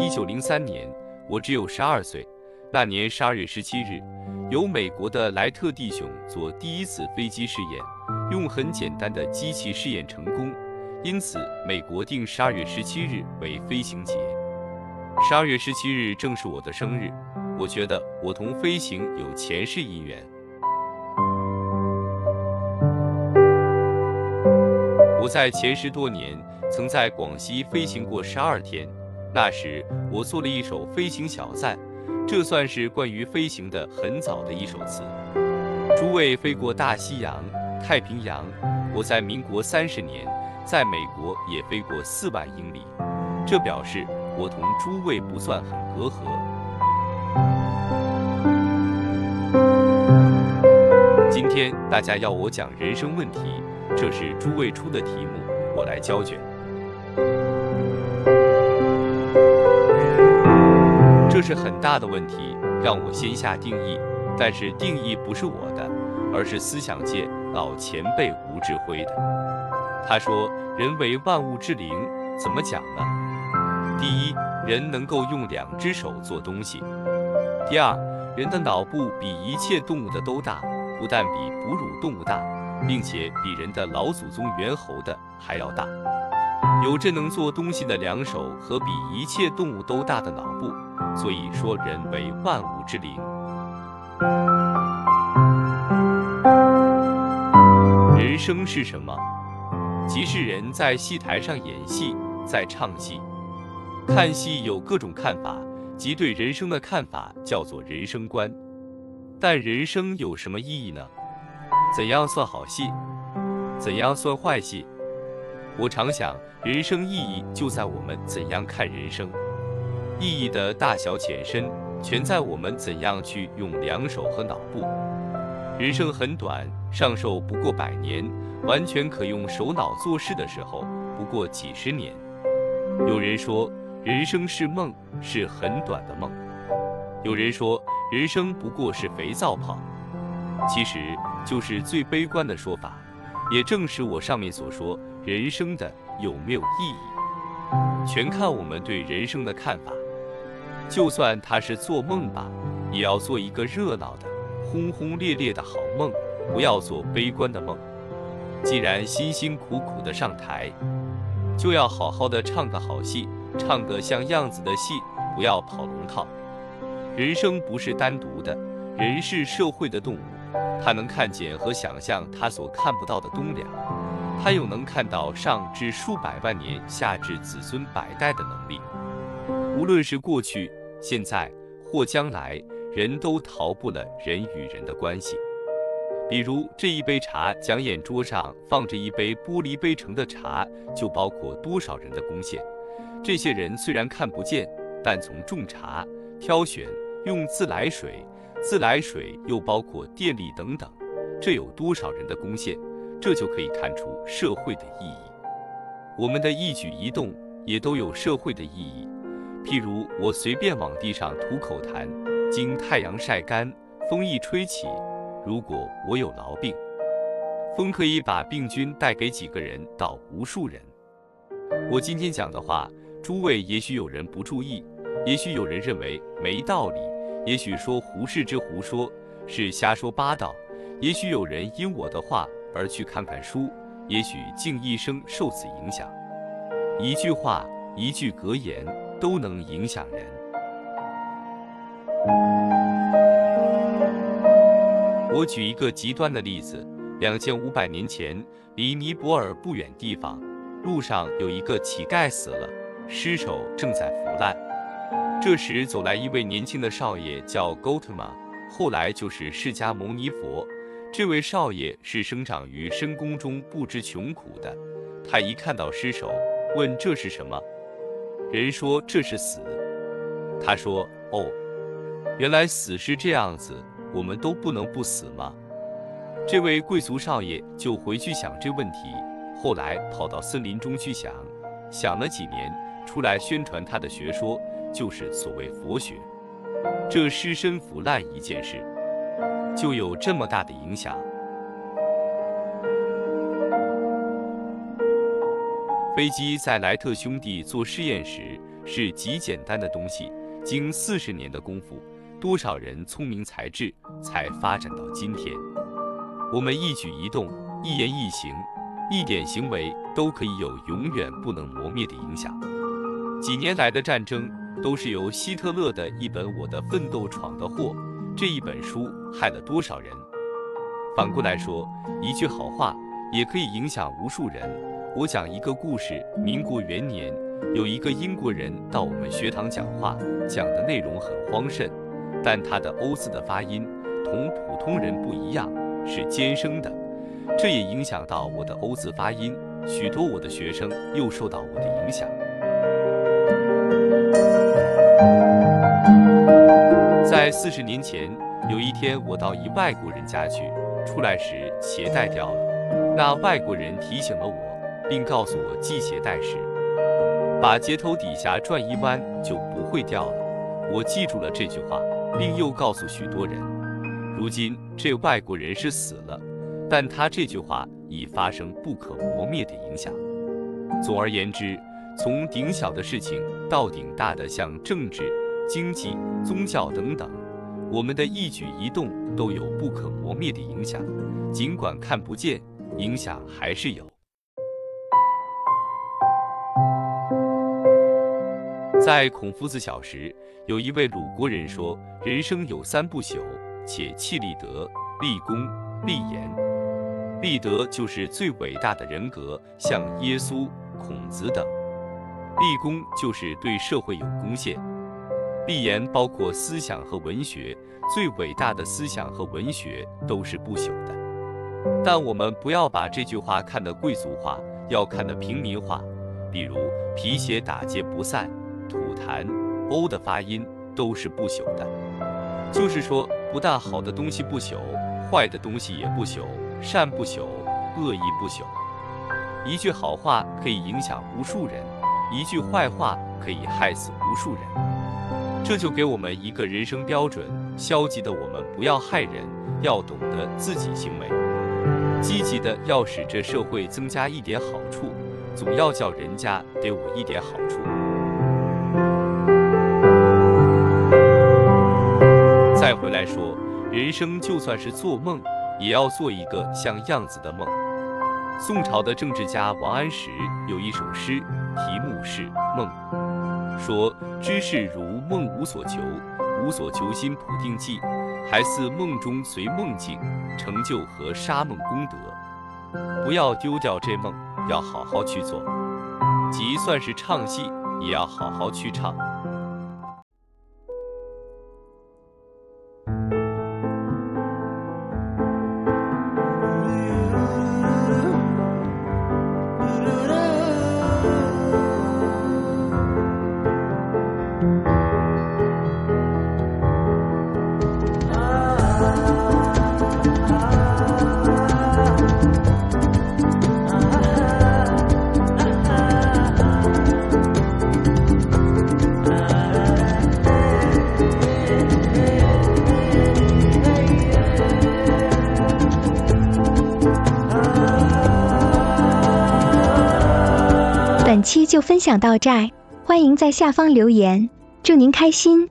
一九零三年，我只有十二岁。那年十二月十七日，由美国的莱特弟兄做第一次飞机试验，用很简单的机器试验成功，因此美国定十二月十七日为飞行节。十二月十七日正是我的生日，我觉得我同飞行有前世姻缘。我在前十多年曾在广西飞行过十二天，那时我做了一首飞行小赞，这算是关于飞行的很早的一首词。诸位飞过大西洋、太平洋，我在民国三十年在美国也飞过四万英里，这表示我同诸位不算很隔阂。今天大家要我讲人生问题。这是诸位出的题目，我来交卷。这是很大的问题，让我先下定义。但是定义不是我的，而是思想界老前辈吴志辉的。他说：“人为万物之灵，怎么讲呢？第一，人能够用两只手做东西；第二，人的脑部比一切动物的都大，不但比哺乳动物大。”并且比人的老祖宗猿猴的还要大，有着能做东西的两手和比一切动物都大的脑部，所以说人为万物之灵。人生是什么？即是人在戏台上演戏，在唱戏。看戏有各种看法，即对人生的看法叫做人生观。但人生有什么意义呢？怎样算好戏？怎样算坏戏？我常想，人生意义就在我们怎样看人生。意义的大小浅深，全在我们怎样去用两手和脑部。人生很短，上寿不过百年，完全可用手脑做事的时候，不过几十年。有人说，人生是梦，是很短的梦。有人说，人生不过是肥皂泡。其实。就是最悲观的说法，也正是我上面所说，人生的有没有意义，全看我们对人生的看法。就算他是做梦吧，也要做一个热闹的、轰轰烈烈的好梦，不要做悲观的梦。既然辛辛苦苦的上台，就要好好的唱个好戏，唱个像样子的戏，不要跑龙套。人生不是单独的，人是社会的动物。他能看见和想象他所看不到的东两，他有能看到上至数百万年、下至子孙百代的能力。无论是过去、现在或将来，人都逃不了人与人的关系。比如这一杯茶，讲演桌上放着一杯玻璃杯盛的茶，就包括多少人的贡献。这些人虽然看不见，但从种茶、挑选、用自来水。自来水又包括电力等等，这有多少人的贡献？这就可以看出社会的意义。我们的一举一动也都有社会的意义。譬如我随便往地上吐口痰，经太阳晒干，风一吹起，如果我有痨病，风可以把病菌带给几个人到无数人。我今天讲的话，诸位也许有人不注意，也许有人认为没道理。也许说胡适之胡说，是瞎说八道；也许有人因我的话而去看看书；也许竟一生受此影响。一句话，一句格言，都能影响人。我举一个极端的例子：两千五百年前，离尼泊尔不远地方，路上有一个乞丐死了，尸首正在腐烂。这时走来一位年轻的少爷，叫 Gautama，后来就是释迦牟尼佛。这位少爷是生长于深宫中，不知穷苦的。他一看到尸首，问这是什么？人说这是死。他说：“哦，原来死是这样子，我们都不能不死吗？”这位贵族少爷就回去想这问题，后来跑到森林中去想，想了几年，出来宣传他的学说。就是所谓佛学，这尸身腐烂一件事，就有这么大的影响。飞机在莱特兄弟做试验时，是极简单的东西，经四十年的功夫，多少人聪明才智才发展到今天。我们一举一动、一言一行、一点行为，都可以有永远不能磨灭的影响。几年来的战争，都是由希特勒的一本《我的奋斗闯的祸》这一本书害了多少人？反过来说，一句好话也可以影响无数人。我讲一个故事：民国元年，有一个英国人到我们学堂讲话，讲的内容很荒甚，但他的欧字的发音同普通人不一样，是尖声的，这也影响到我的欧字发音。许多我的学生又受到我的影响。在四十年前，有一天我到一外国人家去，出来时鞋带掉了。那外国人提醒了我，并告诉我系鞋带时，把鞋头底下转一弯就不会掉了。我记住了这句话，并又告诉许多人。如今这外国人是死了，但他这句话已发生不可磨灭的影响。总而言之。从顶小的事情到顶大的，像政治、经济、宗教等等，我们的一举一动都有不可磨灭的影响，尽管看不见，影响还是有。在孔夫子小时，有一位鲁国人说：“人生有三不朽，且气立德、立功、立言。立德就是最伟大的人格，像耶稣、孔子等。”立功就是对社会有贡献，立言包括思想和文学，最伟大的思想和文学都是不朽的。但我们不要把这句话看得贵族化，要看得平民化。比如皮鞋打结不散，吐痰，o 的发音都是不朽的。就是说，不但好的东西不朽，坏的东西也不朽，善不朽，恶亦不朽。一句好话可以影响无数人。一句坏话可以害死无数人，这就给我们一个人生标准：消极的我们不要害人，要懂得自己行为；积极的要使这社会增加一点好处，总要叫人家给我一点好处。人生就算是做梦，也要做一个像样子的梦。宋朝的政治家王安石有一首诗。题目是梦，说知事如梦无所求，无所求心普定计，还似梦中随梦境，成就和杀梦功德。不要丢掉这梦，要好好去做。即算是唱戏，也要好好去唱。本期就分享到这，欢迎在下方留言，祝您开心。